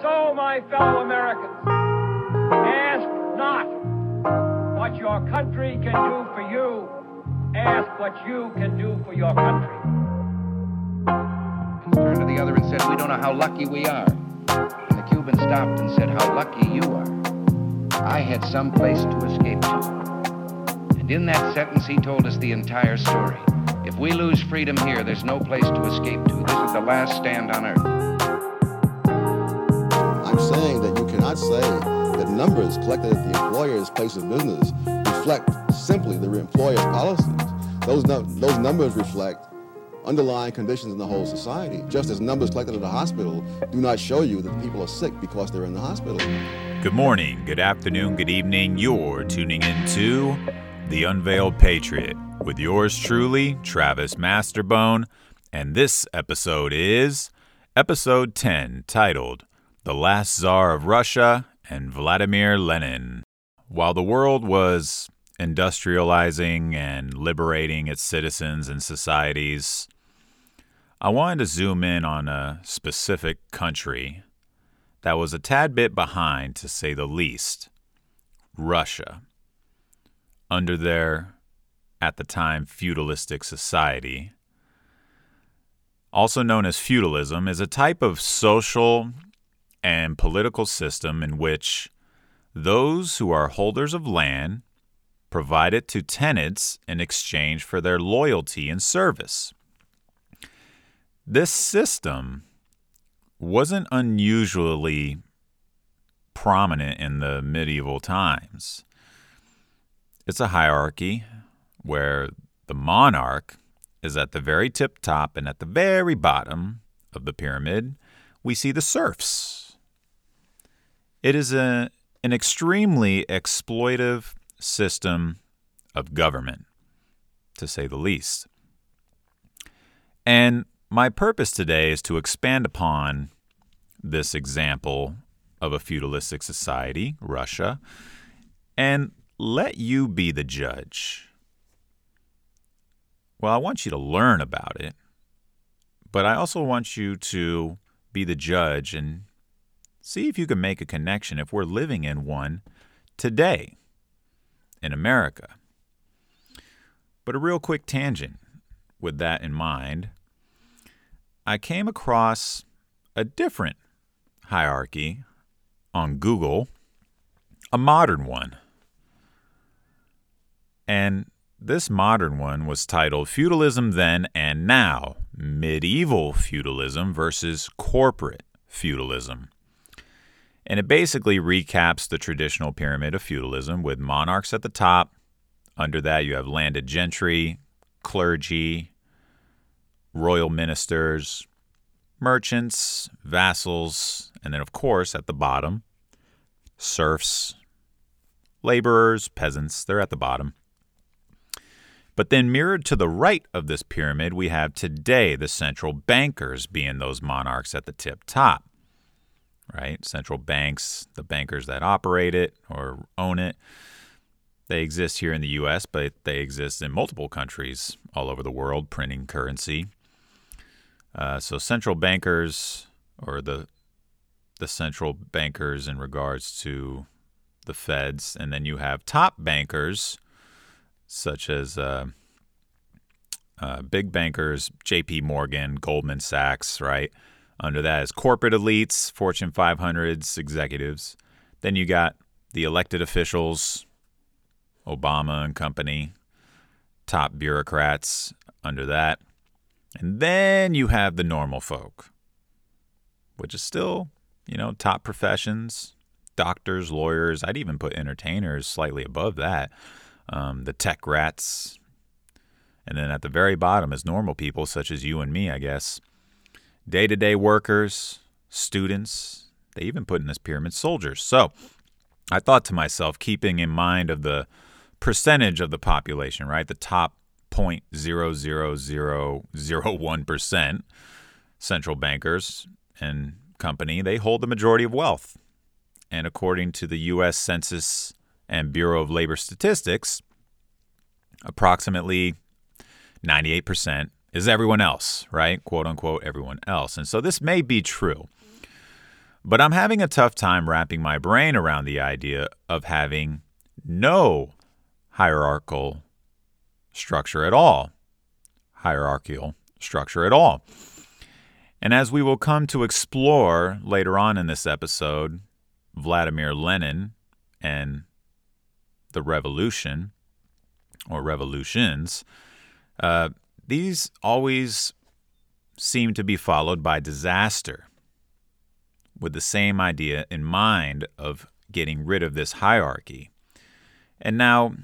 So, my fellow Americans, ask not what your country can do for you, ask what you can do for your country. And turned to the other and said, We don't know how lucky we are. And the Cuban stopped and said, How lucky you are. I had some place to escape to. And in that sentence, he told us the entire story. If we lose freedom here, there's no place to escape to. This is the last stand on earth. I'm saying that you cannot say that numbers collected at the employer's place of business reflect simply the employer's policies. Those, those numbers reflect underlying conditions in the whole society, just as numbers collected at a hospital do not show you that people are sick because they're in the hospital. Good morning, good afternoon, good evening. You're tuning into The Unveiled Patriot with yours truly, Travis Masterbone, and this episode is episode 10 titled The Last Tsar of Russia and Vladimir Lenin. While the world was industrializing and liberating its citizens and societies, I wanted to zoom in on a specific country that was a tad bit behind, to say the least Russia. Under their at the time feudalistic society. Also known as feudalism, is a type of social and political system in which those who are holders of land provide it to tenants in exchange for their loyalty and service. This system wasn't unusually prominent in the medieval times. It's a hierarchy where the monarch is at the very tip top, and at the very bottom of the pyramid, we see the serfs. It is a, an extremely exploitive system of government, to say the least. And my purpose today is to expand upon this example of a feudalistic society, Russia, and let you be the judge well, I want you to learn about it, but I also want you to be the judge and see if you can make a connection if we're living in one today in America. But a real quick tangent with that in mind, I came across a different hierarchy on Google, a modern one. And this modern one was titled Feudalism Then and Now Medieval Feudalism versus Corporate Feudalism. And it basically recaps the traditional pyramid of feudalism with monarchs at the top. Under that, you have landed gentry, clergy, royal ministers, merchants, vassals, and then, of course, at the bottom, serfs, laborers, peasants. They're at the bottom. But then, mirrored to the right of this pyramid, we have today the central bankers being those monarchs at the tip top, right? Central banks, the bankers that operate it or own it. They exist here in the US, but they exist in multiple countries all over the world printing currency. Uh, so, central bankers or the the central bankers in regards to the feds, and then you have top bankers such as uh, uh, big bankers, J.P. Morgan, Goldman Sachs, right? Under that is corporate elites, Fortune 500s, executives. Then you got the elected officials, Obama and company, top bureaucrats under that. And then you have the normal folk, which is still, you know, top professions, doctors, lawyers. I'd even put entertainers slightly above that um, the tech rats, and then at the very bottom is normal people such as you and me, I guess. Day to day workers, students, they even put in this pyramid soldiers. So I thought to myself, keeping in mind of the percentage of the population, right? The top 0.00001% central bankers and company, they hold the majority of wealth. And according to the U.S. Census and Bureau of Labor Statistics, approximately 98% is everyone else, right? Quote unquote, everyone else. And so this may be true. But I'm having a tough time wrapping my brain around the idea of having no hierarchical structure at all. Hierarchical structure at all. And as we will come to explore later on in this episode, Vladimir Lenin and the revolution or revolutions, uh, these always seem to be followed by disaster with the same idea in mind of getting rid of this hierarchy. And now,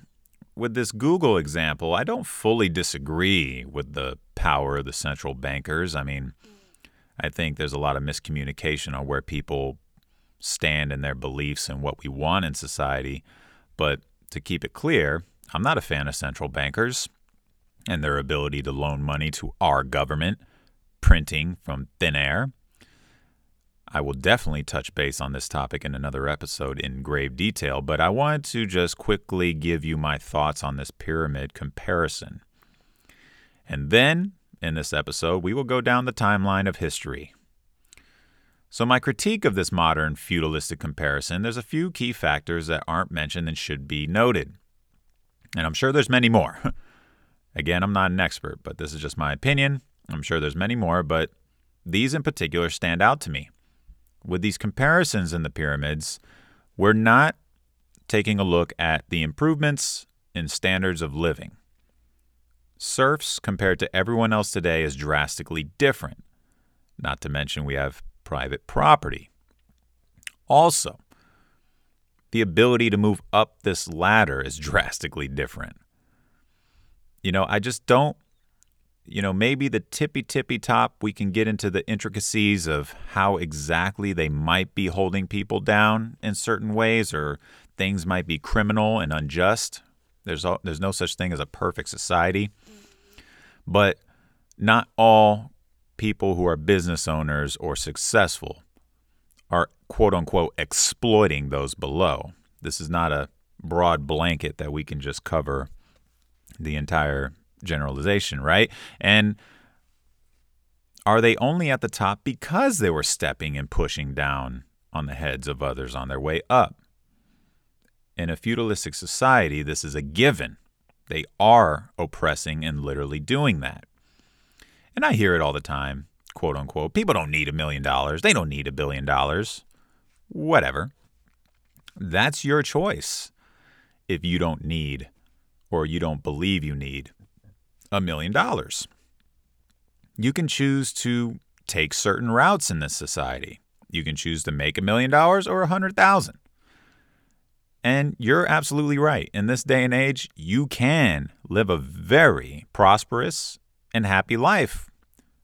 with this Google example, I don't fully disagree with the power of the central bankers. I mean, I think there's a lot of miscommunication on where people stand in their beliefs and what we want in society. But to keep it clear, I'm not a fan of central bankers and their ability to loan money to our government, printing from thin air. I will definitely touch base on this topic in another episode in grave detail, but I wanted to just quickly give you my thoughts on this pyramid comparison. And then, in this episode, we will go down the timeline of history. So, my critique of this modern feudalistic comparison, there's a few key factors that aren't mentioned and should be noted. And I'm sure there's many more. Again, I'm not an expert, but this is just my opinion. I'm sure there's many more, but these in particular stand out to me with these comparisons in the pyramids, we're not taking a look at the improvements in standards of living. Serfs, compared to everyone else today, is drastically different. Not to mention, we have private property. Also, the ability to move up this ladder is drastically different. You know, I just don't you know, maybe the tippy tippy top, we can get into the intricacies of how exactly they might be holding people down in certain ways, or things might be criminal and unjust. There's, there's no such thing as a perfect society. But not all people who are business owners or successful are quote unquote exploiting those below. This is not a broad blanket that we can just cover the entire generalization, right? And are they only at the top because they were stepping and pushing down on the heads of others on their way up? In a feudalistic society, this is a given. They are oppressing and literally doing that. And I hear it all the time, quote unquote. People don't need a million dollars. They don't need a billion dollars. Whatever. That's your choice if you don't need or you don't believe you need a million dollars. You can choose to take certain routes in this society. You can choose to make a million dollars or a hundred thousand. And you're absolutely right. In this day and age, you can live a very prosperous and happy life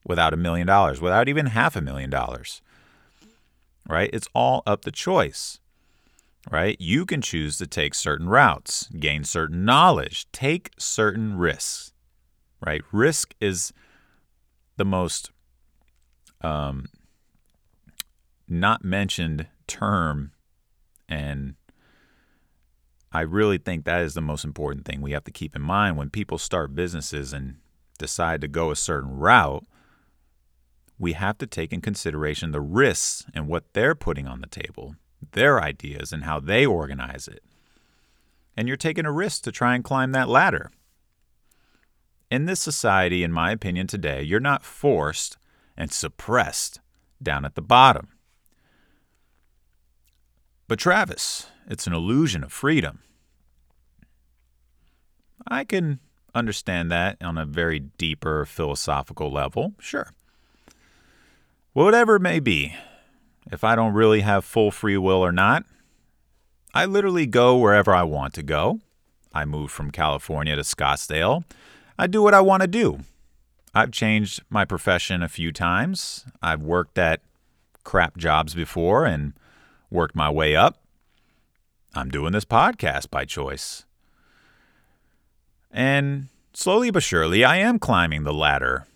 without a million dollars, without even half a million dollars. Right? It's all up to choice. Right? You can choose to take certain routes, gain certain knowledge, take certain risks right? Risk is the most um, not mentioned term, and I really think that is the most important thing we have to keep in mind when people start businesses and decide to go a certain route. We have to take in consideration the risks and what they're putting on the table, their ideas, and how they organize it. And you're taking a risk to try and climb that ladder. In this society, in my opinion, today, you're not forced and suppressed down at the bottom. But, Travis, it's an illusion of freedom. I can understand that on a very deeper philosophical level, sure. Whatever it may be, if I don't really have full free will or not, I literally go wherever I want to go. I moved from California to Scottsdale I do what I want to do. I've changed my profession a few times. I've worked at crap jobs before and worked my way up. I'm doing this podcast by choice. And slowly but surely, I am climbing the ladder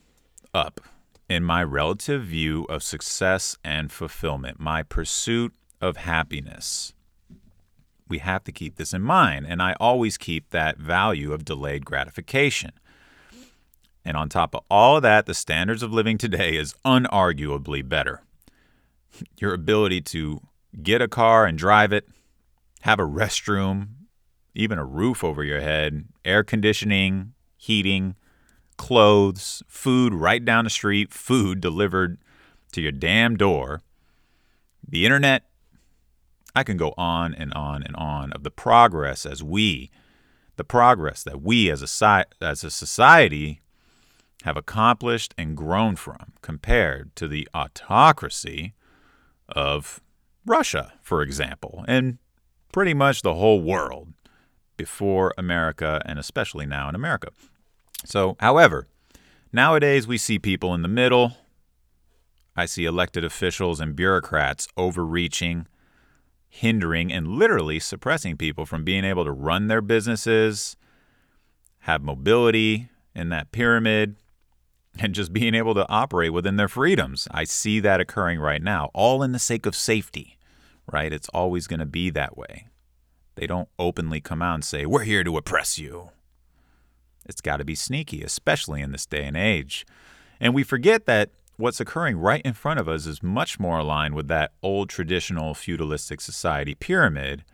up in my relative view of success and fulfillment, my pursuit of happiness. We have to keep this in mind, and I always keep that value of delayed gratification. And on top of all of that, the standards of living today is unarguably better. your ability to get a car and drive it, have a restroom, even a roof over your head, air conditioning, heating, clothes, food right down the street, food delivered to your damn door, the internet. I can go on and on and on of the progress as we, the progress that we as a, as a society have accomplished and grown from compared to the autocracy of Russia, for example, and pretty much the whole world before America and especially now in America. So, however, nowadays we see people in the middle. I see elected officials and bureaucrats overreaching, hindering, and literally suppressing people from being able to run their businesses, have mobility in that pyramid, and just being able to operate within their freedoms. I see that occurring right now, all in the sake of safety, right? It's always going to be that way. They don't openly come out and say, We're here to oppress you. It's got to be sneaky, especially in this day and age. And we forget that what's occurring right in front of us is much more aligned with that old traditional feudalistic society pyramid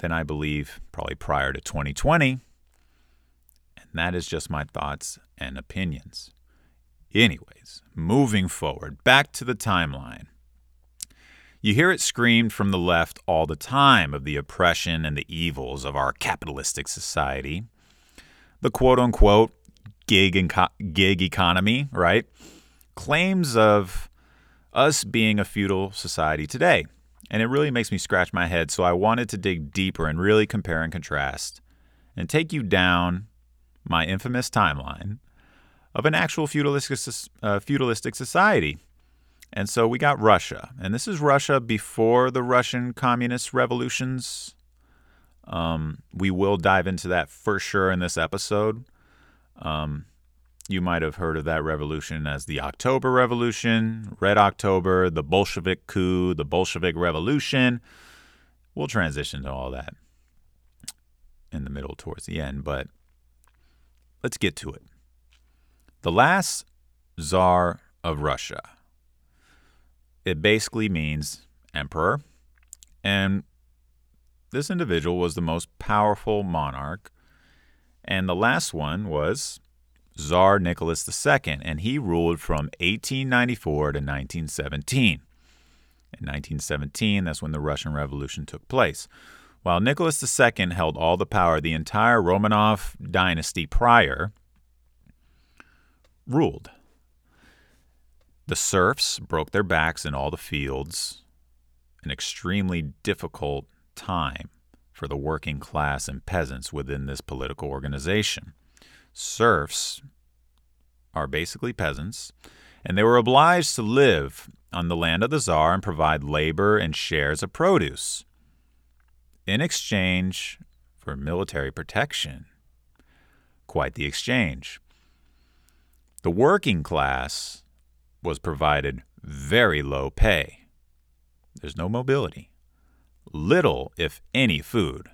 than I believe probably prior to 2020. And that is just my thoughts and opinions. Anyways, moving forward, back to the timeline. You hear it screamed from the left all the time of the oppression and the evils of our capitalistic society. The quote unquote gig, gig economy, right? Claims of us being a feudal society today. And it really makes me scratch my head. So I wanted to dig deeper and really compare and contrast and take you down my infamous timeline of an actual feudalistic, uh, feudalistic society and so we got Russia. And this is Russia before the Russian communist revolutions. Um, we will dive into that for sure in this episode. Um, you might have heard of that revolution as the October Revolution, Red October, the Bolshevik coup, the Bolshevik Revolution. We'll transition to all that in the middle towards the end, but let's get to it. The last czar of Russia it basically means emperor. And this individual was the most powerful monarch. And the last one was Tsar Nicholas II, and he ruled from 1894 to 1917. In 1917, that's when the Russian Revolution took place. While Nicholas II held all the power, the entire Romanov dynasty prior ruled. The serfs broke their backs in all the fields, an extremely difficult time for the working class and peasants within this political organization. Serfs are basically peasants, and they were obliged to live on the land of the czar and provide labor and shares of produce in exchange for military protection. Quite the exchange. The working class was provided very low pay. There's no mobility. Little, if any, food.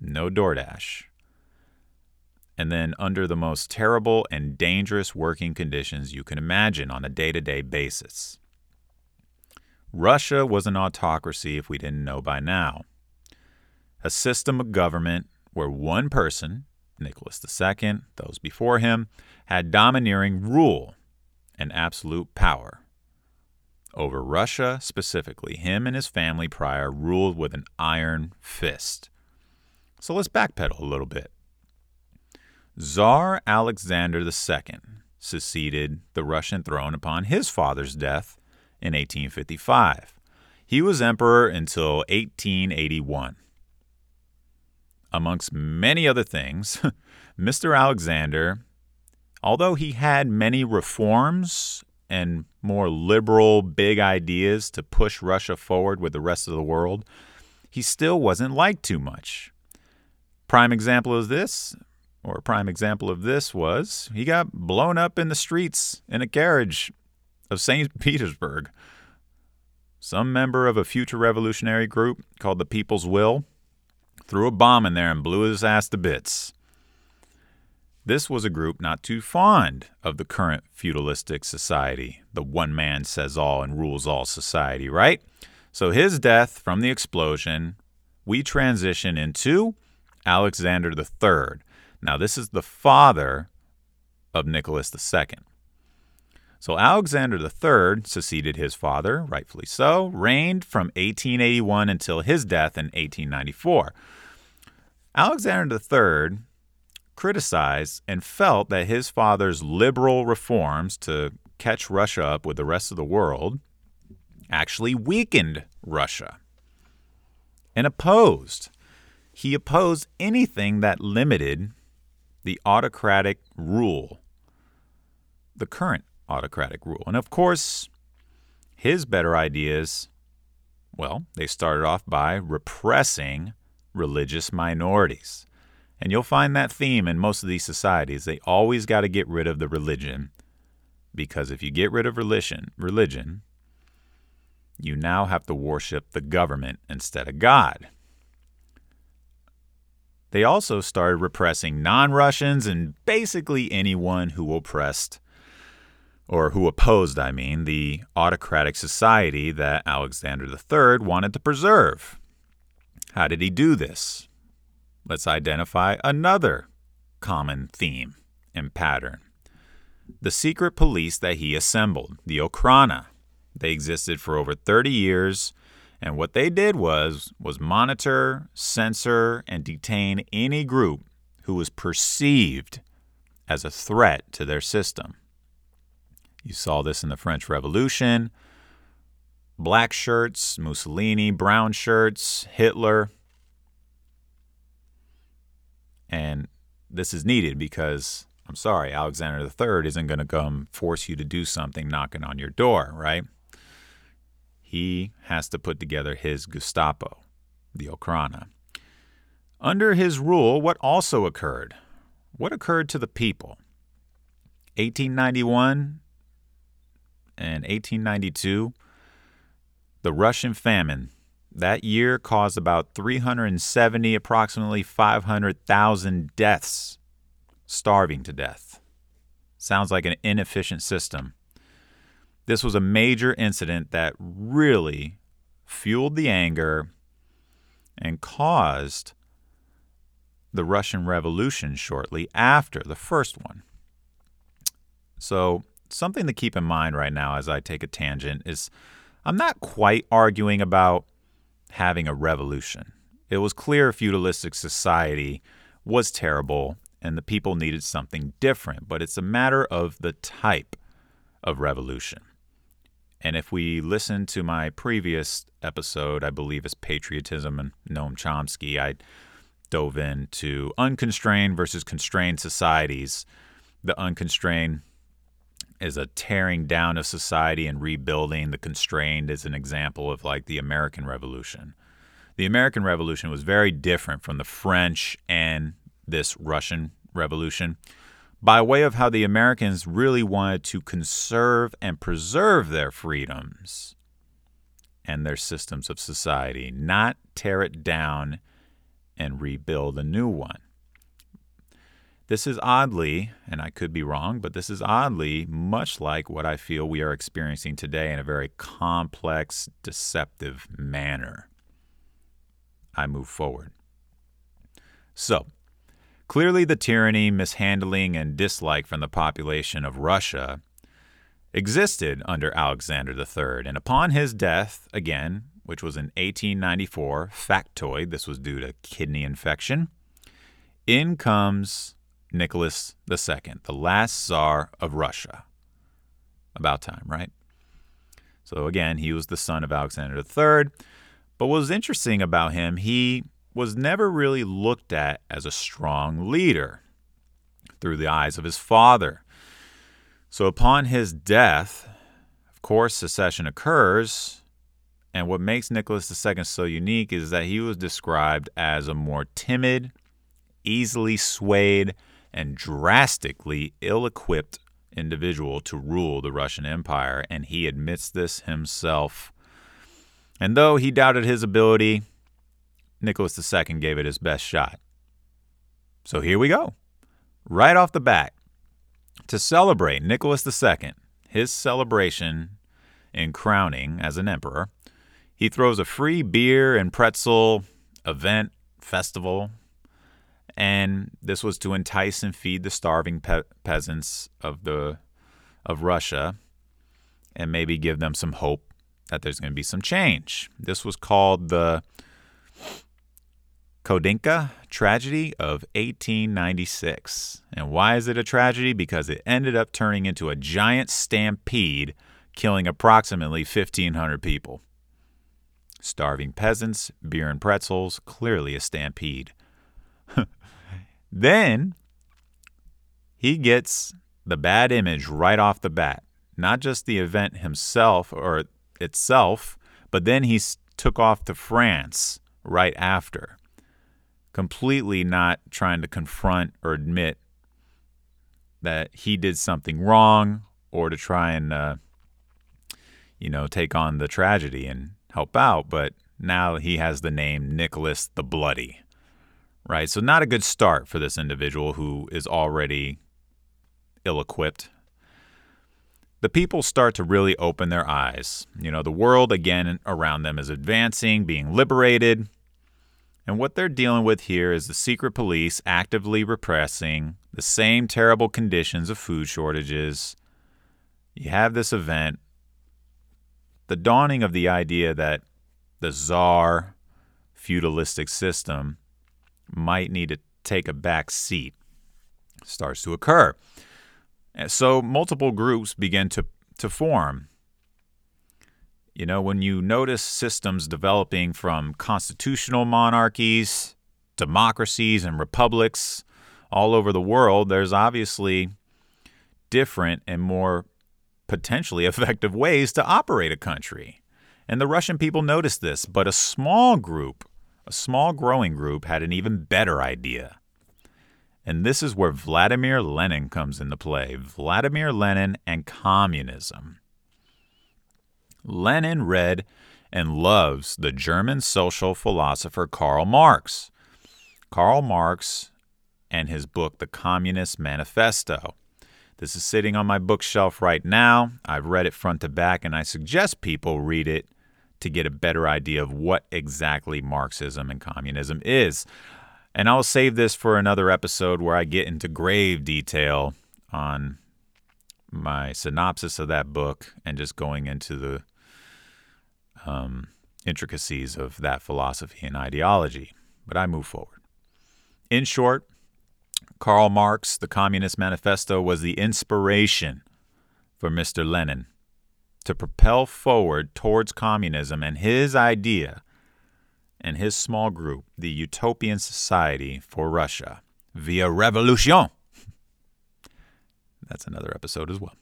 No DoorDash. And then under the most terrible and dangerous working conditions you can imagine on a day to day basis. Russia was an autocracy if we didn't know by now. A system of government where one person, Nicholas II, those before him, had domineering rule and absolute power. Over Russia specifically, him and his family prior ruled with an iron fist. So let's backpedal a little bit. Tsar Alexander II succeeded the Russian throne upon his father's death in 1855. He was emperor until 1881. Amongst many other things, Mr. Alexander Although he had many reforms and more liberal, big ideas to push Russia forward with the rest of the world, he still wasn't liked too much. Prime example of this, or prime example of this, was he got blown up in the streets in a carriage of St. Petersburg. Some member of a future revolutionary group called the People's Will threw a bomb in there and blew his ass to bits. This was a group not too fond of the current feudalistic society, the one man says all and rules all society, right? So his death from the explosion, we transition into Alexander III. Now, this is the father of Nicholas II. So Alexander III succeeded his father, rightfully so, reigned from 1881 until his death in 1894. Alexander III criticized and felt that his father's liberal reforms to catch Russia up with the rest of the world actually weakened Russia and opposed. He opposed anything that limited the autocratic rule, the current autocratic rule. And of course, his better ideas, well, they started off by repressing religious minorities. And you'll find that theme in most of these societies. They always got to get rid of the religion because if you get rid of religion, religion, you now have to worship the government instead of God. They also started repressing non Russians and basically anyone who oppressed, or who opposed, I mean, the autocratic society that Alexander III wanted to preserve. How did he do this? Let's identify another common theme and pattern. The secret police that he assembled, the Okhrana. They existed for over 30 years, and what they did was was monitor, censor, and detain any group who was perceived as a threat to their system. You saw this in the French Revolution. Black shirts, Mussolini, brown shirts, Hitler. And this is needed because I'm sorry, Alexander III isn't going to come force you to do something knocking on your door, right? He has to put together his Gestapo, the Okhrana. Under his rule, what also occurred? What occurred to the people? 1891 and 1892, the Russian famine that year caused about 370, approximately 500,000 deaths, starving to death. Sounds like an inefficient system. This was a major incident that really fueled the anger and caused the Russian Revolution shortly after the first one. So, something to keep in mind right now as I take a tangent is I'm not quite arguing about having a revolution. It was clear feudalistic society was terrible and the people needed something different, but it's a matter of the type of revolution. And if we listen to my previous episode, I believe it's Patriotism and Noam Chomsky, I dove into unconstrained versus constrained societies. The unconstrained is a tearing down of society and rebuilding. The constrained is an example of like the American Revolution. The American Revolution was very different from the French and this Russian Revolution by way of how the Americans really wanted to conserve and preserve their freedoms and their systems of society, not tear it down and rebuild a new one. This is oddly, and I could be wrong, but this is oddly much like what I feel we are experiencing today in a very complex, deceptive manner. I move forward. So, clearly the tyranny, mishandling, and dislike from the population of Russia existed under Alexander III, and upon his death, again, which was in 1894, factoid, this was due to kidney infection, in comes Nicholas II, the last Tsar of Russia. About time, right? So again, he was the son of Alexander III. But what was interesting about him, he was never really looked at as a strong leader through the eyes of his father. So upon his death, of course, secession occurs. And what makes Nicholas II so unique is that he was described as a more timid, easily swayed, and drastically ill equipped individual to rule the Russian Empire, and he admits this himself. And though he doubted his ability, Nicholas II gave it his best shot. So here we go. right off the bat to celebrate Nicholas II, his celebration in crowning as an emperor. He throws a free beer and pretzel event, festival, and this was to entice and feed the starving pe- peasants of the of Russia and maybe give them some hope that there's going to be some change. This was called the Khodynka tragedy of 1896. And why is it a tragedy? Because it ended up turning into a giant stampede, killing approximately 1,500 people. Starving peasants, beer and pretzels, clearly a stampede. Then he gets the bad image right off the bat. Not just the event himself or itself, but then he took off to France right after completely not trying to confront or admit that he did something wrong or to try and uh, you know take on the tragedy and help out but now he has the name Nicholas the Bloody right? So not a good start for this individual who is already ill-equipped. The people start to really open their eyes. You know the world again around them is advancing being liberated. And what they're dealing with here is the secret police actively repressing the same terrible conditions of food shortages. You have this event, the dawning of the idea that the czar feudalistic system might need to take a back seat starts to occur. So multiple groups begin to, to form you know, when you notice systems developing from constitutional monarchies, democracies, and republics all over the world, there's obviously different and more potentially effective ways to operate a country. And the Russian people noticed this, but a small group, a small growing group, had an even better idea. And this is where Vladimir Lenin comes into play Vladimir Lenin and communism. Lenin read and loves the German social philosopher Karl Marx. Karl Marx and his book, The Communist Manifesto. This is sitting on my bookshelf right now. I've read it front to back, and I suggest people read it to get a better idea of what exactly Marxism and communism is. And I'll save this for another episode where I get into grave detail on my synopsis of that book and just going into the um, intricacies of that philosophy and ideology, but I move forward. In short, Karl Marx, the Communist Manifesto, was the inspiration for Mr. Lenin to propel forward towards communism and his idea and his small group, the Utopian Society for Russia, via revolution. That's another episode as well.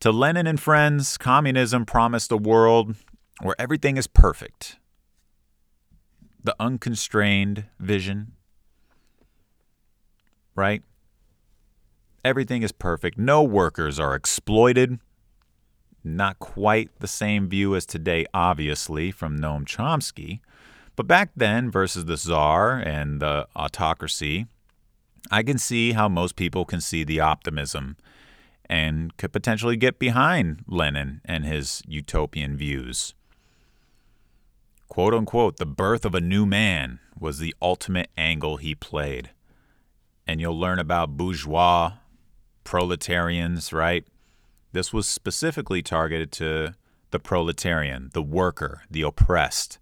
To Lenin and friends, communism promised a world where everything is perfect. The unconstrained vision, right? Everything is perfect. No workers are exploited. Not quite the same view as today, obviously, from Noam Chomsky. But back then, versus the czar and the autocracy, I can see how most people can see the optimism and could potentially get behind Lenin and his utopian views quote unquote, the birth of a new man was the ultimate angle he played. And you'll learn about bourgeois, proletarians, right? This was specifically targeted to the proletarian, the worker, the oppressed,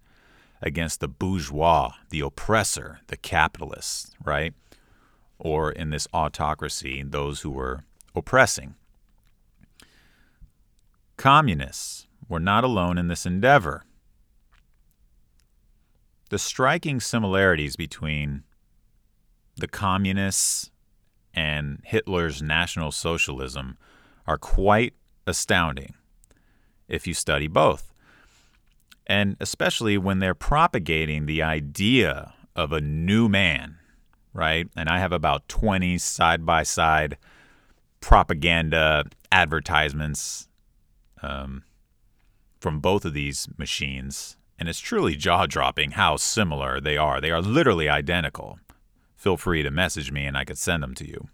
against the bourgeois, the oppressor, the capitalists, right? Or in this autocracy, those who were oppressing. Communists were not alone in this endeavor. The striking similarities between the communists and Hitler's National Socialism are quite astounding if you study both. And especially when they're propagating the idea of a new man, right? And I have about 20 side by side propaganda advertisements um, from both of these machines and it's truly jaw dropping how similar they are. They are literally identical. feel free to message me and I could send them to you.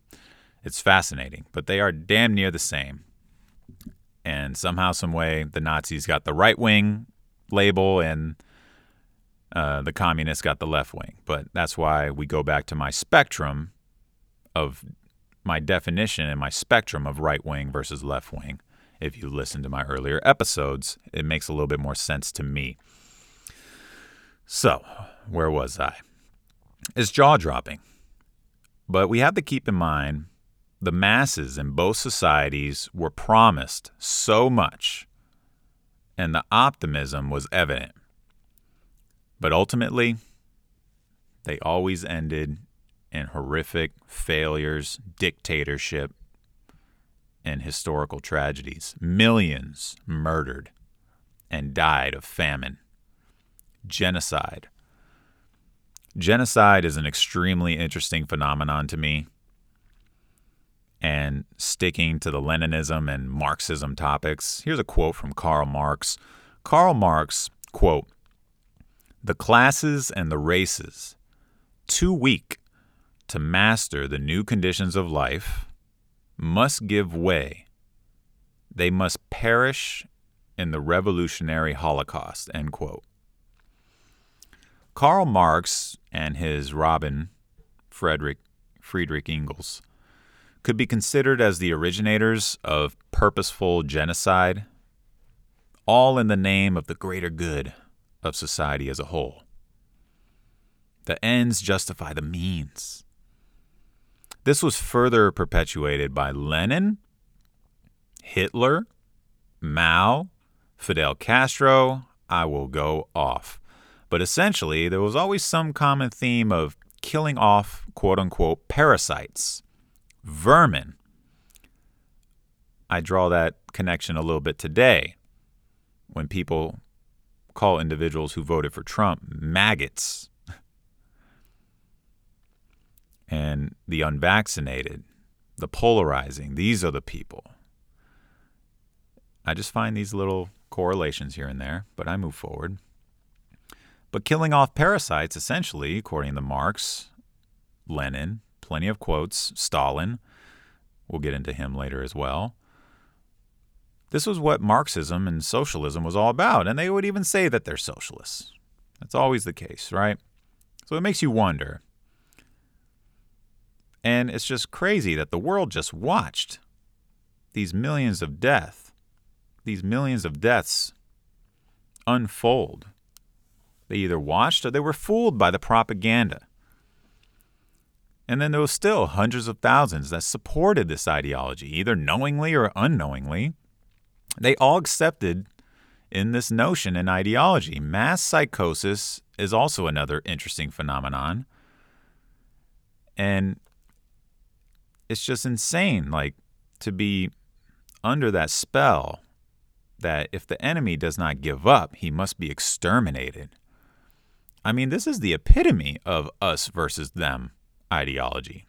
It's fascinating, but they are damn near the same. And somehow, some way, the Nazis got the right wing label and uh, the communists got the left wing. But that's why we go back to my spectrum of my definition and my spectrum of right wing versus left wing. If you listen to my earlier episodes, it makes a little bit more sense to me. So, where was I? It's jaw dropping. But we have to keep in mind the masses in both societies were promised so much, and the optimism was evident. But ultimately, they always ended in horrific failures, dictatorship, and historical tragedies. Millions murdered and died of famine, genocide. Genocide is an extremely interesting phenomenon to me. And sticking to the Leninism and Marxism topics, here's a quote from Karl Marx. Karl Marx, quote, the classes and the races, too weak to master the new conditions of life, must give way. They must perish in the revolutionary holocaust. End quote. Karl Marx and his Robin Frederick Friedrich Engels could be considered as the originators of purposeful genocide, all in the name of the greater good of society as a whole. The ends justify the means. This was further perpetuated by Lenin, Hitler, Mao, Fidel Castro. I will go off. But essentially, there was always some common theme of killing off quote unquote parasites, vermin. I draw that connection a little bit today when people call individuals who voted for Trump maggots and the unvaccinated, the polarizing. These are the people. I just find these little correlations here and there, but I move forward. But killing off parasites, essentially, according to Marx, Lenin, plenty of quotes, Stalin, we'll get into him later as well. This was what Marxism and socialism was all about, and they would even say that they're socialists. That's always the case, right? So it makes you wonder and it's just crazy that the world just watched these millions of death, these millions of deaths unfold. They either watched or they were fooled by the propaganda. And then there was still hundreds of thousands that supported this ideology, either knowingly or unknowingly. They all accepted in this notion and ideology. Mass psychosis is also another interesting phenomenon. And it's just insane like to be under that spell that if the enemy does not give up, he must be exterminated. I mean, this is the epitome of us versus them ideology.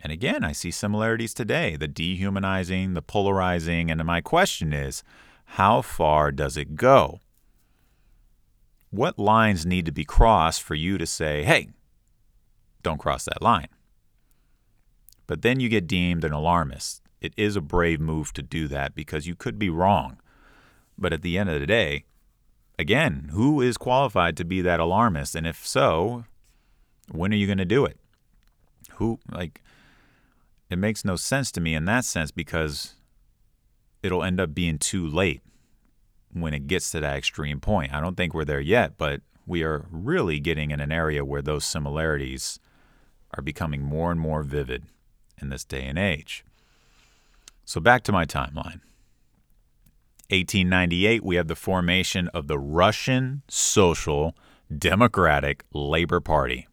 And again, I see similarities today the dehumanizing, the polarizing, and my question is how far does it go? What lines need to be crossed for you to say, hey, don't cross that line? But then you get deemed an alarmist. It is a brave move to do that because you could be wrong. But at the end of the day, again, who is qualified to be that alarmist? And if so, when are you going to do it? Who, like, it makes no sense to me in that sense because it'll end up being too late when it gets to that extreme point. I don't think we're there yet, but we are really getting in an area where those similarities are becoming more and more vivid in this day and age. So back to my timeline. 1898, we have the formation of the Russian Social Democratic Labor Party.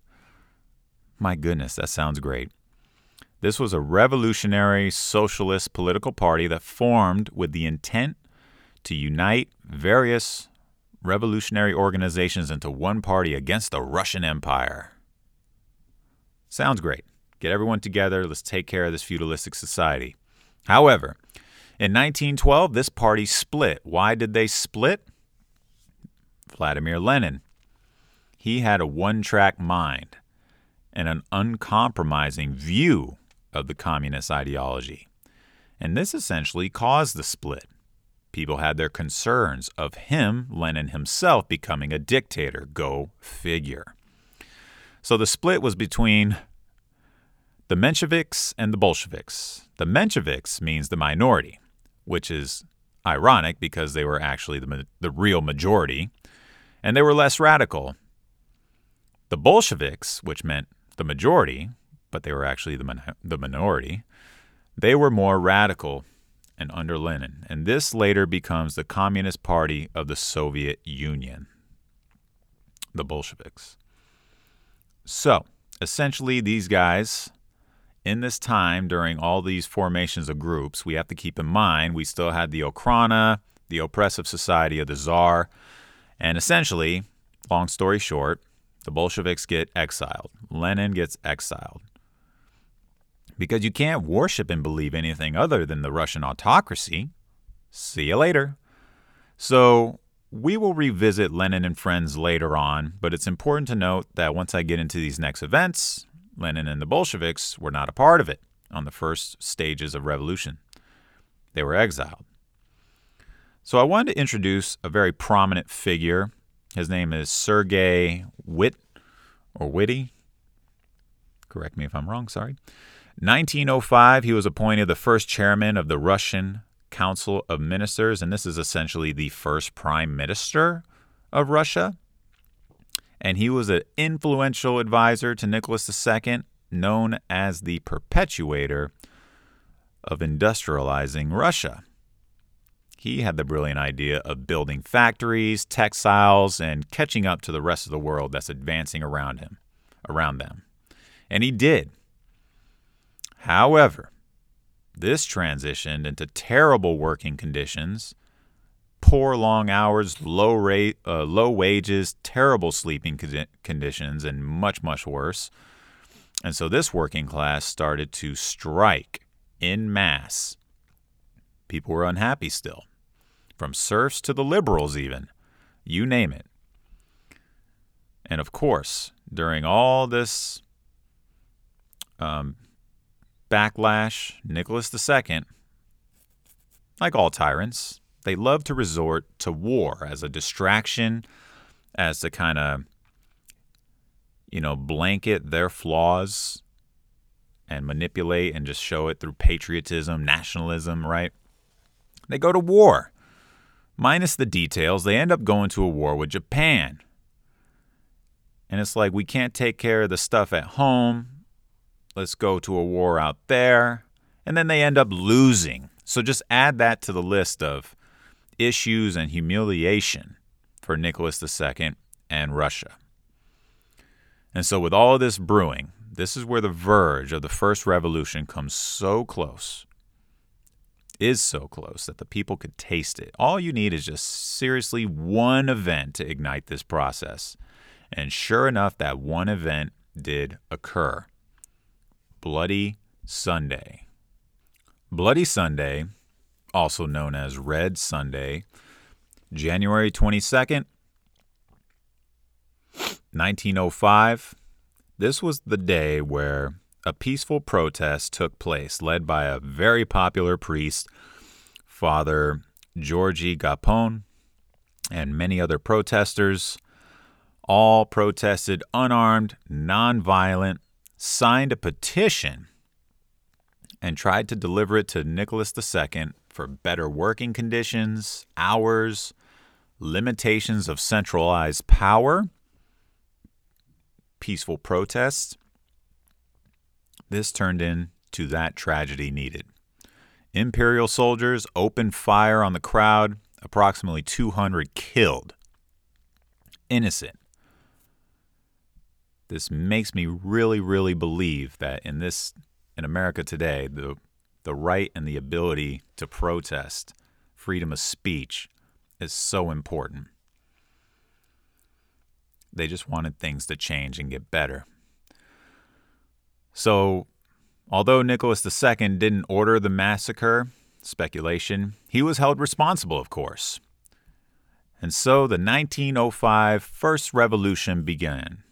My goodness, that sounds great. This was a revolutionary socialist political party that formed with the intent to unite various revolutionary organizations into one party against the Russian Empire. Sounds great. Get everyone together. Let's take care of this feudalistic society. However, in 1912, this party split. Why did they split? Vladimir Lenin. He had a one track mind. And an uncompromising view of the communist ideology. And this essentially caused the split. People had their concerns of him, Lenin himself, becoming a dictator. Go figure. So the split was between the Mensheviks and the Bolsheviks. The Mensheviks means the minority, which is ironic because they were actually the, the real majority, and they were less radical. The Bolsheviks, which meant the majority, but they were actually the, the minority, they were more radical and under Lenin, and this later becomes the Communist Party of the Soviet Union, the Bolsheviks. So, essentially, these guys, in this time during all these formations of groups, we have to keep in mind we still had the Okhrana, the oppressive society of the Czar, and essentially, long story short, the Bolsheviks get exiled. Lenin gets exiled. Because you can't worship and believe anything other than the Russian autocracy. See you later. So, we will revisit Lenin and friends later on, but it's important to note that once I get into these next events, Lenin and the Bolsheviks were not a part of it on the first stages of revolution. They were exiled. So I wanted to introduce a very prominent figure. His name is Sergei Witt or Witty. Correct me if I'm wrong, sorry. 1905, he was appointed the first chairman of the Russian Council of Ministers, and this is essentially the first prime minister of Russia. And he was an influential advisor to Nicholas II, known as the perpetuator of industrializing Russia. He had the brilliant idea of building factories, textiles, and catching up to the rest of the world that's advancing around him, around them. And he did. However, this transitioned into terrible working conditions, poor long hours, low rate, uh, low wages, terrible sleeping conditions, and much much worse. And so this working class started to strike in mass. People were unhappy still, from serfs to the liberals, even. You name it. And of course, during all this um, backlash, Nicholas II, like all tyrants, they love to resort to war as a distraction, as to kind of, you know, blanket their flaws and manipulate and just show it through patriotism, nationalism, right? They go to war. Minus the details, they end up going to a war with Japan. And it's like, we can't take care of the stuff at home let's go to a war out there. And then they end up losing. So just add that to the list of issues and humiliation for Nicholas II and Russia. And so, with all of this brewing, this is where the verge of the first revolution comes so close, is so close that the people could taste it. All you need is just seriously one event to ignite this process. And sure enough, that one event did occur. Bloody Sunday. Bloody Sunday, also known as Red Sunday, January 22nd, 1905. This was the day where a peaceful protest took place led by a very popular priest, Father Georgy Gapon, and many other protesters. All protested unarmed, nonviolent, signed a petition and tried to deliver it to Nicholas II for better working conditions, hours, limitations of centralized power, peaceful protests. This turned into that tragedy needed. Imperial soldiers opened fire on the crowd, approximately 200 killed. Innocent this makes me really, really believe that in this in America today, the the right and the ability to protest, freedom of speech, is so important. They just wanted things to change and get better. So, although Nicholas II didn't order the massacre, speculation, he was held responsible, of course. And so the 1905 First Revolution began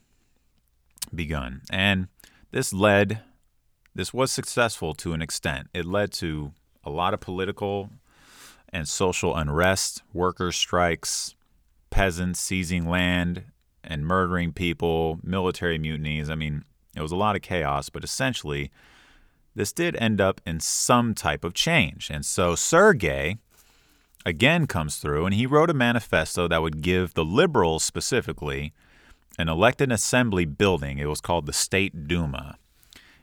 begun. And This led, this was successful to an extent. It led to a lot of political and social unrest, workers' strikes, peasants seizing land and murdering people, military mutinies. I mean, it was a lot of chaos, but essentially, this did end up in some type of change. And so Sergei again comes through and he wrote a manifesto that would give the liberals specifically an elected assembly building. It was called the State Duma.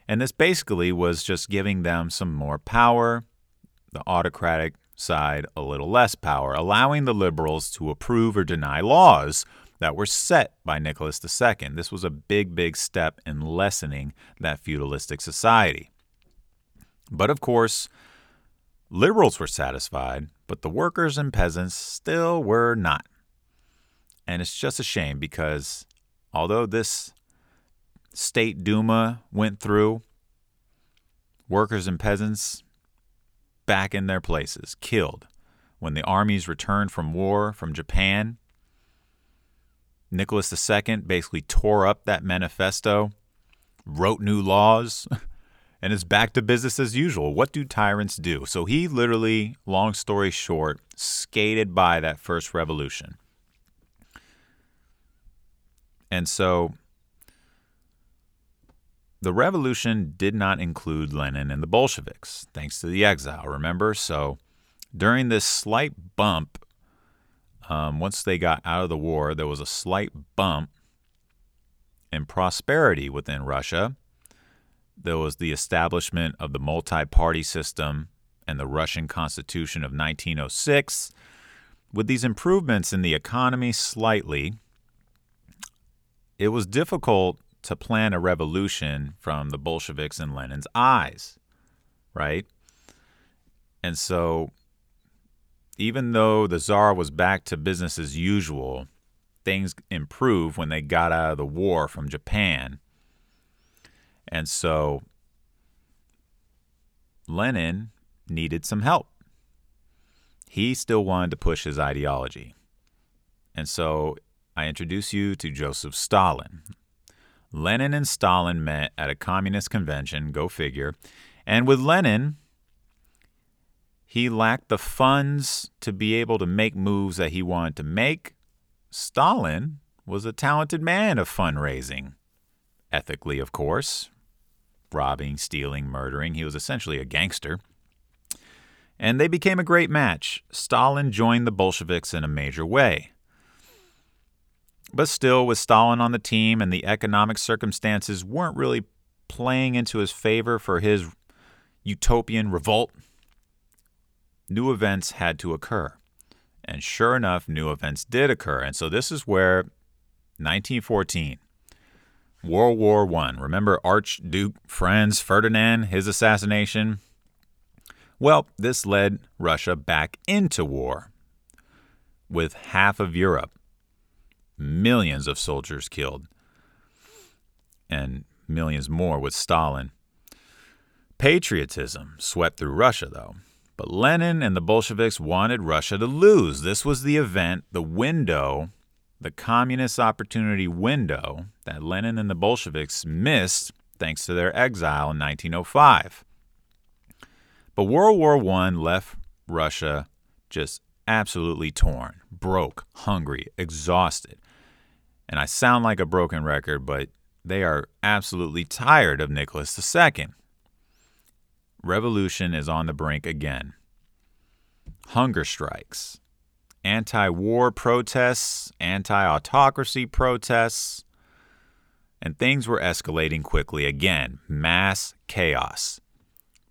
And this basically was just giving them some more power, the autocratic side a little less power, allowing the liberals to approve or deny laws that were set by Nicholas II. This was a big, big step in lessening that feudalistic society. But of course, liberals were satisfied, but the workers and peasants still were not. And it's just a shame because although this state Duma went through, workers and peasants back in their places, killed. When the armies returned from war from Japan, Nicholas II basically tore up that manifesto, wrote new laws, and is back to business as usual. What do tyrants do? So he literally, long story short, skated by that first revolution. And so the revolution did not include Lenin and the Bolsheviks, thanks to the exile, remember? So during this slight bump, um, once they got out of the war, there was a slight bump in prosperity within Russia. There was the establishment of the multi party system and the Russian Constitution of 1906. With these improvements in the economy slightly, it was difficult to plan a revolution from the Bolsheviks and Lenin's eyes, right? And so, even though the Tsar was back to business as usual, things improved when they got out of the war from Japan. And so, Lenin needed some help. He still wanted to push his ideology. And so, I introduce you to Joseph Stalin. Lenin and Stalin met at a communist convention, go figure. And with Lenin, he lacked the funds to be able to make moves that he wanted to make. Stalin was a talented man of fundraising, ethically, of course, robbing, stealing, murdering. He was essentially a gangster. And they became a great match. Stalin joined the Bolsheviks in a major way. But still, with Stalin on the team and the economic circumstances weren't really playing into his favor for his utopian revolt, new events had to occur. And sure enough, new events did occur. And so this is where 1914, World War I. Remember Archduke Franz Ferdinand, his assassination? Well, this led Russia back into war with half of Europe millions of soldiers killed, and millions more with Stalin. Patriotism swept through Russia, though. But Lenin and the Bolsheviks wanted Russia to lose. This was the event, the window, the communist opportunity window that Lenin and the Bolsheviks missed thanks to their exile in 1905. But World War I left Russia just absolutely torn, broke, hungry, exhausted. And I sound like a broken record, but they are absolutely tired of Nicholas II. Revolution is on the brink again. Hunger strikes, anti war protests, anti autocracy protests, and things were escalating quickly again. Mass chaos.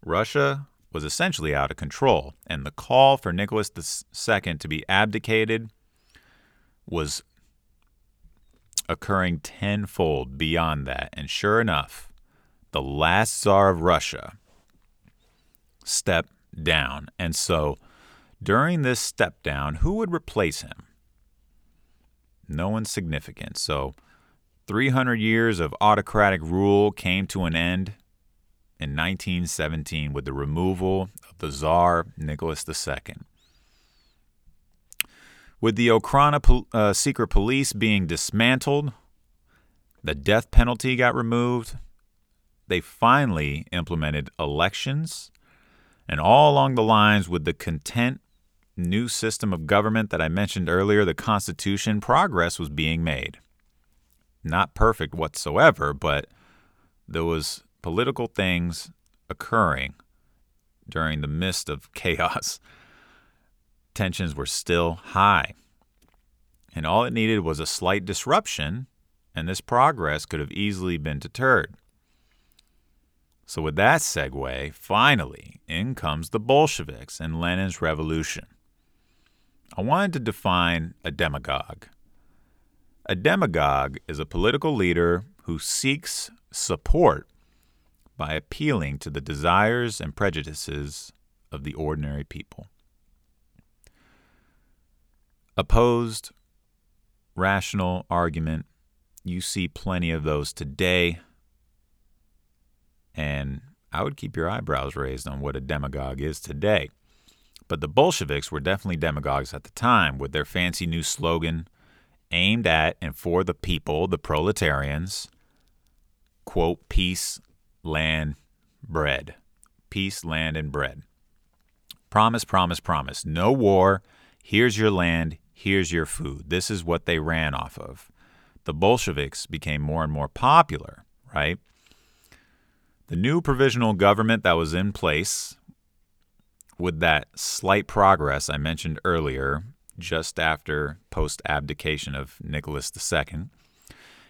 Russia was essentially out of control, and the call for Nicholas II to be abdicated was occurring tenfold beyond that. And sure enough, the last Tsar of Russia stepped down. And so during this step down, who would replace him? No one significant. So 300 years of autocratic rule came to an end in 1917 with the removal of the Tsar Nicholas II. With the Okhrana uh, secret police being dismantled, the death penalty got removed, they finally implemented elections, and all along the lines with the content new system of government that I mentioned earlier, the Constitution, progress was being made. Not perfect whatsoever, but there was political things occurring during the midst of chaos. Tensions were still high. And all it needed was a slight disruption, and this progress could have easily been deterred. So, with that segue, finally, in comes the Bolsheviks and Lenin's revolution. I wanted to define a demagogue. A demagogue is a political leader who seeks support by appealing to the desires and prejudices of the ordinary people. Opposed, rational argument, you see plenty of those today. And I would keep your eyebrows raised on what a demagogue is today. But the Bolsheviks were definitely demagogues at the time with their fancy new slogan aimed at and for the people, the proletarians, quote, peace, land, bread. Peace, land, and bread. Promise, promise, promise. No war. Here's your land. Here's your food. This is what they ran off of. The Bolsheviks became more and more popular, right? The new provisional government that was in place with that slight progress I mentioned earlier, just after post abdication of Nicholas II,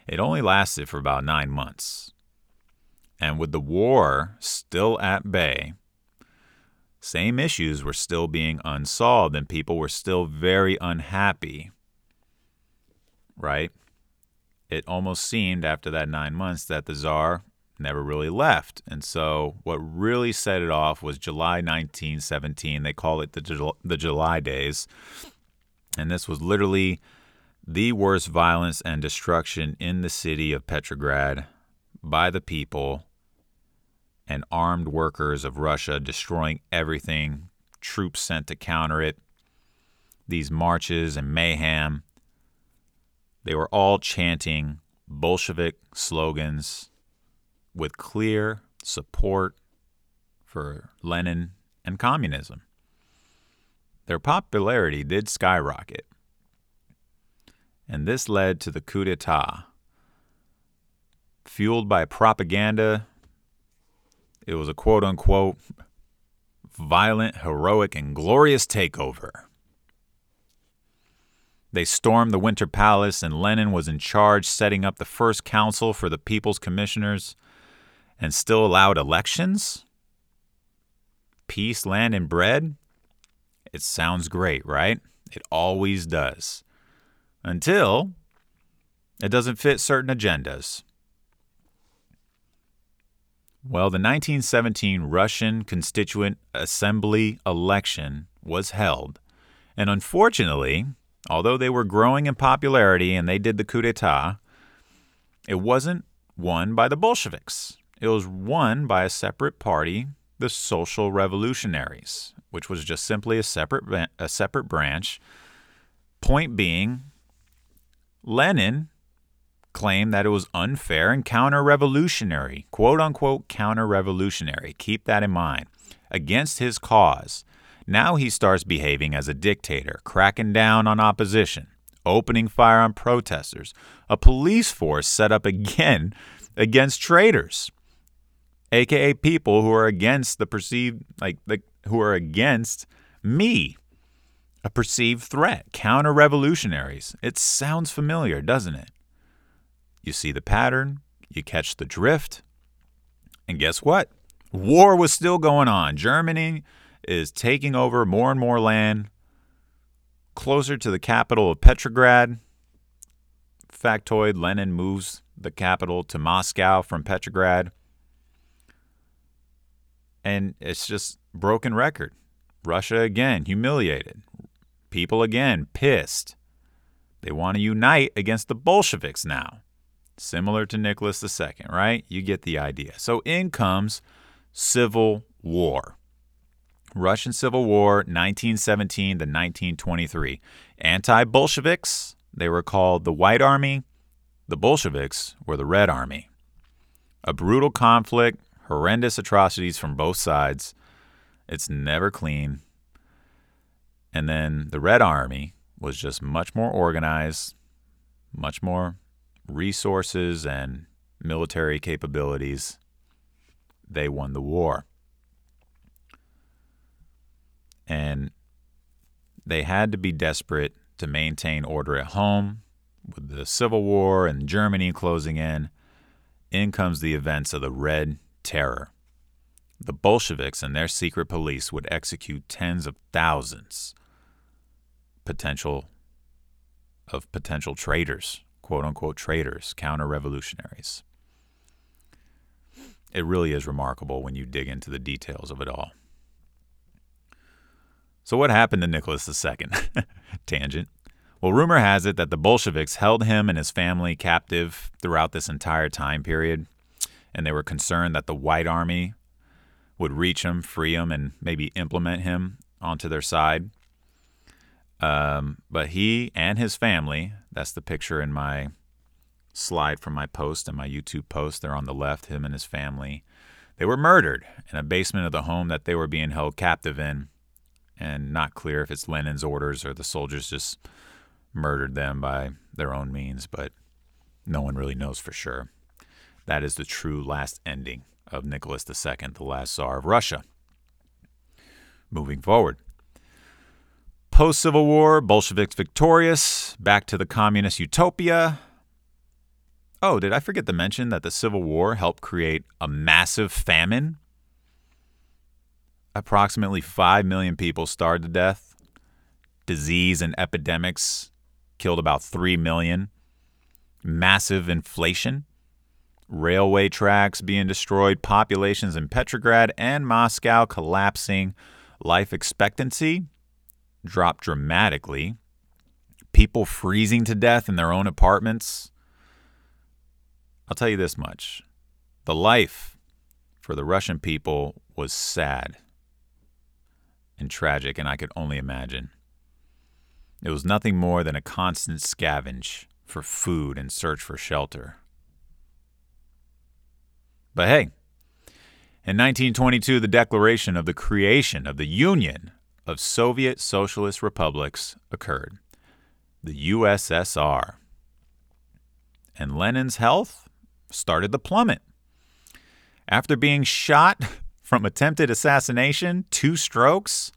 it only lasted for about nine months. And with the war still at bay, same issues were still being unsolved, and people were still very unhappy. Right? It almost seemed after that nine months that the czar never really left. And so what really set it off was July 1917. They call it the, the July Days. And this was literally the worst violence and destruction in the city of Petrograd by the people and armed workers of Russia destroying everything, troops sent to counter it, these marches and mayhem. They were all chanting Bolshevik slogans with clear support for Lenin and communism. Their popularity did skyrocket, and this led to the coup d'etat. Fueled by propaganda, it was a quote unquote violent, heroic, and glorious takeover. They stormed the Winter Palace, and Lenin was in charge, setting up the first council for the People's Commissioners and still allowed elections? Peace, land, and bread? It sounds great, right? It always does. Until it doesn't fit certain agendas. Well, the 1917 Russian Constituent Assembly election was held, and unfortunately, although they were growing in popularity and they did the coup d'etat, it wasn't won by the Bolsheviks. It was won by a separate party, the Social Revolutionaries, which was just simply a separate a separate branch. Point being, Lenin claimed that it was unfair and counter-revolutionary, quote unquote counter-revolutionary. Keep that in mind. Against his cause. Now he starts behaving as a dictator, cracking down on opposition, opening fire on protesters, a police force set up again against traitors aka people who are against the perceived like the who are against me a perceived threat counter revolutionaries it sounds familiar doesn't it? You see the pattern you catch the drift and guess what? War was still going on. Germany is taking over more and more land closer to the capital of petrograd. Factoid lenin moves the capital to moscow from petrograd and it's just broken record. Russia again humiliated. People again pissed. They want to unite against the Bolsheviks now. Similar to Nicholas II, right? You get the idea. So in comes civil war. Russian Civil War, 1917 to 1923. Anti Bolsheviks, they were called the White Army. The Bolsheviks were the Red Army. A brutal conflict, horrendous atrocities from both sides. It's never clean. And then the Red Army was just much more organized, much more resources and military capabilities. They won the war. And they had to be desperate to maintain order at home. With the Civil War and Germany closing in, in comes the events of the Red Terror. The Bolsheviks and their secret police would execute tens of thousands potential of potential traitors, quote unquote traitors, counter revolutionaries. It really is remarkable when you dig into the details of it all. So, what happened to Nicholas II? Tangent. Well, rumor has it that the Bolsheviks held him and his family captive throughout this entire time period, and they were concerned that the White Army would reach him, free him, and maybe implement him onto their side. Um, but he and his family, that's the picture in my slide from my post and my YouTube post, they're on the left, him and his family. They were murdered in a basement of the home that they were being held captive in, and not clear if it's Lenin's orders or the soldiers just murdered them by their own means, but no one really knows for sure. That is the true last ending of Nicholas II, the last Tsar of Russia. Moving forward. Post Civil War, Bolsheviks victorious, back to the communist utopia. Oh, did I forget to mention that the Civil War helped create a massive famine? Approximately 5 million people starved to death. Disease and epidemics killed about 3 million. Massive inflation. Railway tracks being destroyed, populations in Petrograd and Moscow collapsing, life expectancy dropped dramatically, people freezing to death in their own apartments. I'll tell you this much the life for the Russian people was sad and tragic, and I could only imagine. It was nothing more than a constant scavenge for food and search for shelter. But hey, in 1922, the declaration of the creation of the Union of Soviet Socialist Republics occurred, the USSR. And Lenin's health started to plummet. After being shot from attempted assassination, two strokes,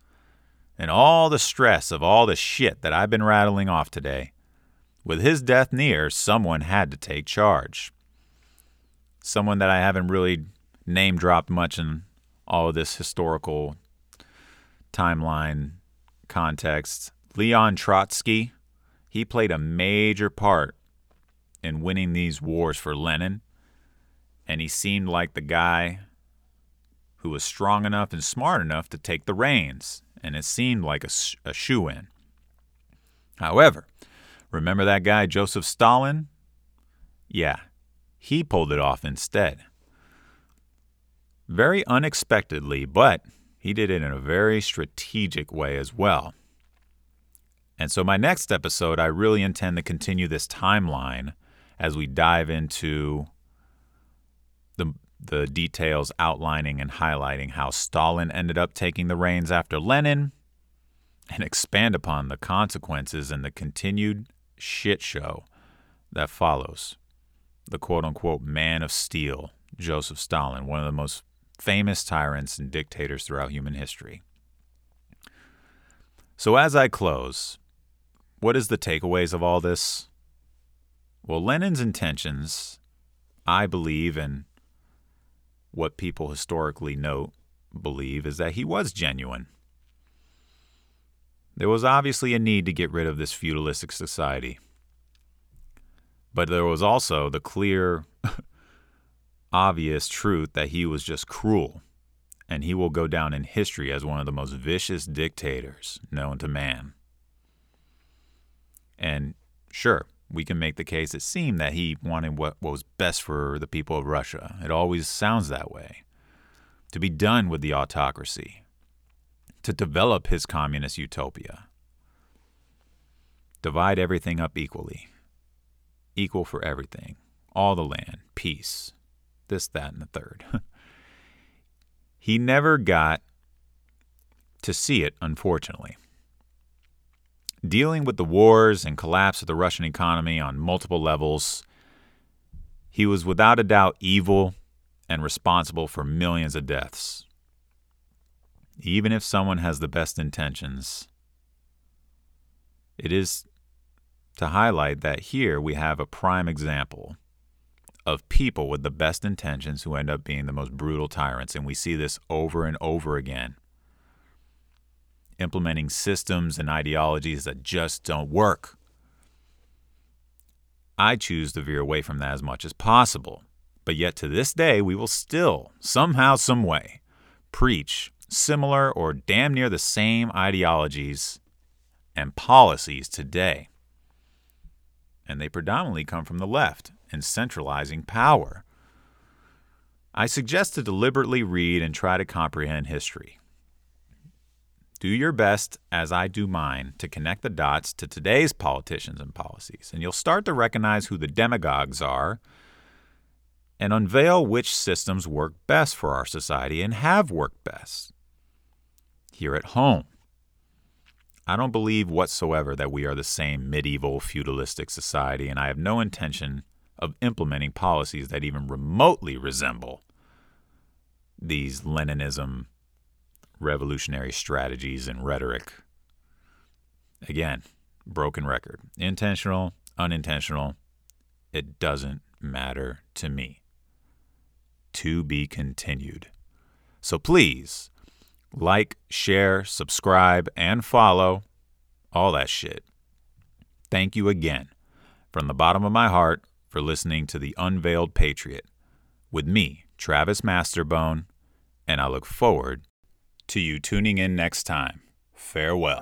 and all the stress of all the shit that I've been rattling off today. With his death near, someone had to take charge. Someone that I haven't really name dropped much in all of this historical timeline context. Leon Trotsky, he played a major part in winning these wars for Lenin, and he seemed like the guy who was strong enough and smart enough to take the reins and it seemed like a, a shoe in. However, remember that guy, Joseph Stalin? Yeah, he pulled it off instead. Very unexpectedly, but he did it in a very strategic way as well. And so, my next episode, I really intend to continue this timeline as we dive into the the details outlining and highlighting how Stalin ended up taking the reins after Lenin and expand upon the consequences and the continued shit show that follows. The quote unquote man of steel, Joseph Stalin, one of the most famous tyrants and dictators throughout human history. So, as I close, what is the takeaways of all this? Well, Lenin's intentions, I believe, and what people historically note believe is that he was genuine. There was obviously a need to get rid of this feudalistic society. But there was also the clear, obvious truth that he was just cruel, and he will go down in history as one of the most vicious dictators known to man. And sure, we can make the case it seemed that he wanted what was best for the people of Russia. It always sounds that way. To be done with the autocracy, to develop his communist utopia, divide everything up equally, equal for everything, all the land, peace. this, that, and the third. he never got to see it, unfortunately. Dealing with the wars and collapse of the Russian economy on multiple levels, he was without a doubt evil and responsible for millions of deaths. Even if someone has the best intentions, it is to highlight that here we have a prime example of people with the best intentions who end up being the most brutal tyrants. And we see this over and over again. Implementing systems and ideologies that just don't work. I choose to veer away from that as much as possible. But yet to this day, we will still, somehow, some way, preach similar or damn near the same ideologies and policies today. And they predominantly come from the left and centralizing power. I suggest to deliberately read and try to comprehend history. Do your best, as I do mine, to connect the dots to today's politicians and policies, and you'll start to recognize who the demagogues are and unveil which systems work best for our society and have worked best. Here at home, I don't believe whatsoever that we are the same medieval feudalistic society, and I have no intention of implementing policies that even remotely resemble these Leninism revolutionary strategies and rhetoric. Again, broken record. Intentional, unintentional, it doesn't matter to me. To be continued. So please like, share, subscribe, and follow all that shit. Thank you again from the bottom of my heart for listening to The Unveiled Patriot with me, Travis Masterbone, and I look forward to you tuning in next time. Farewell.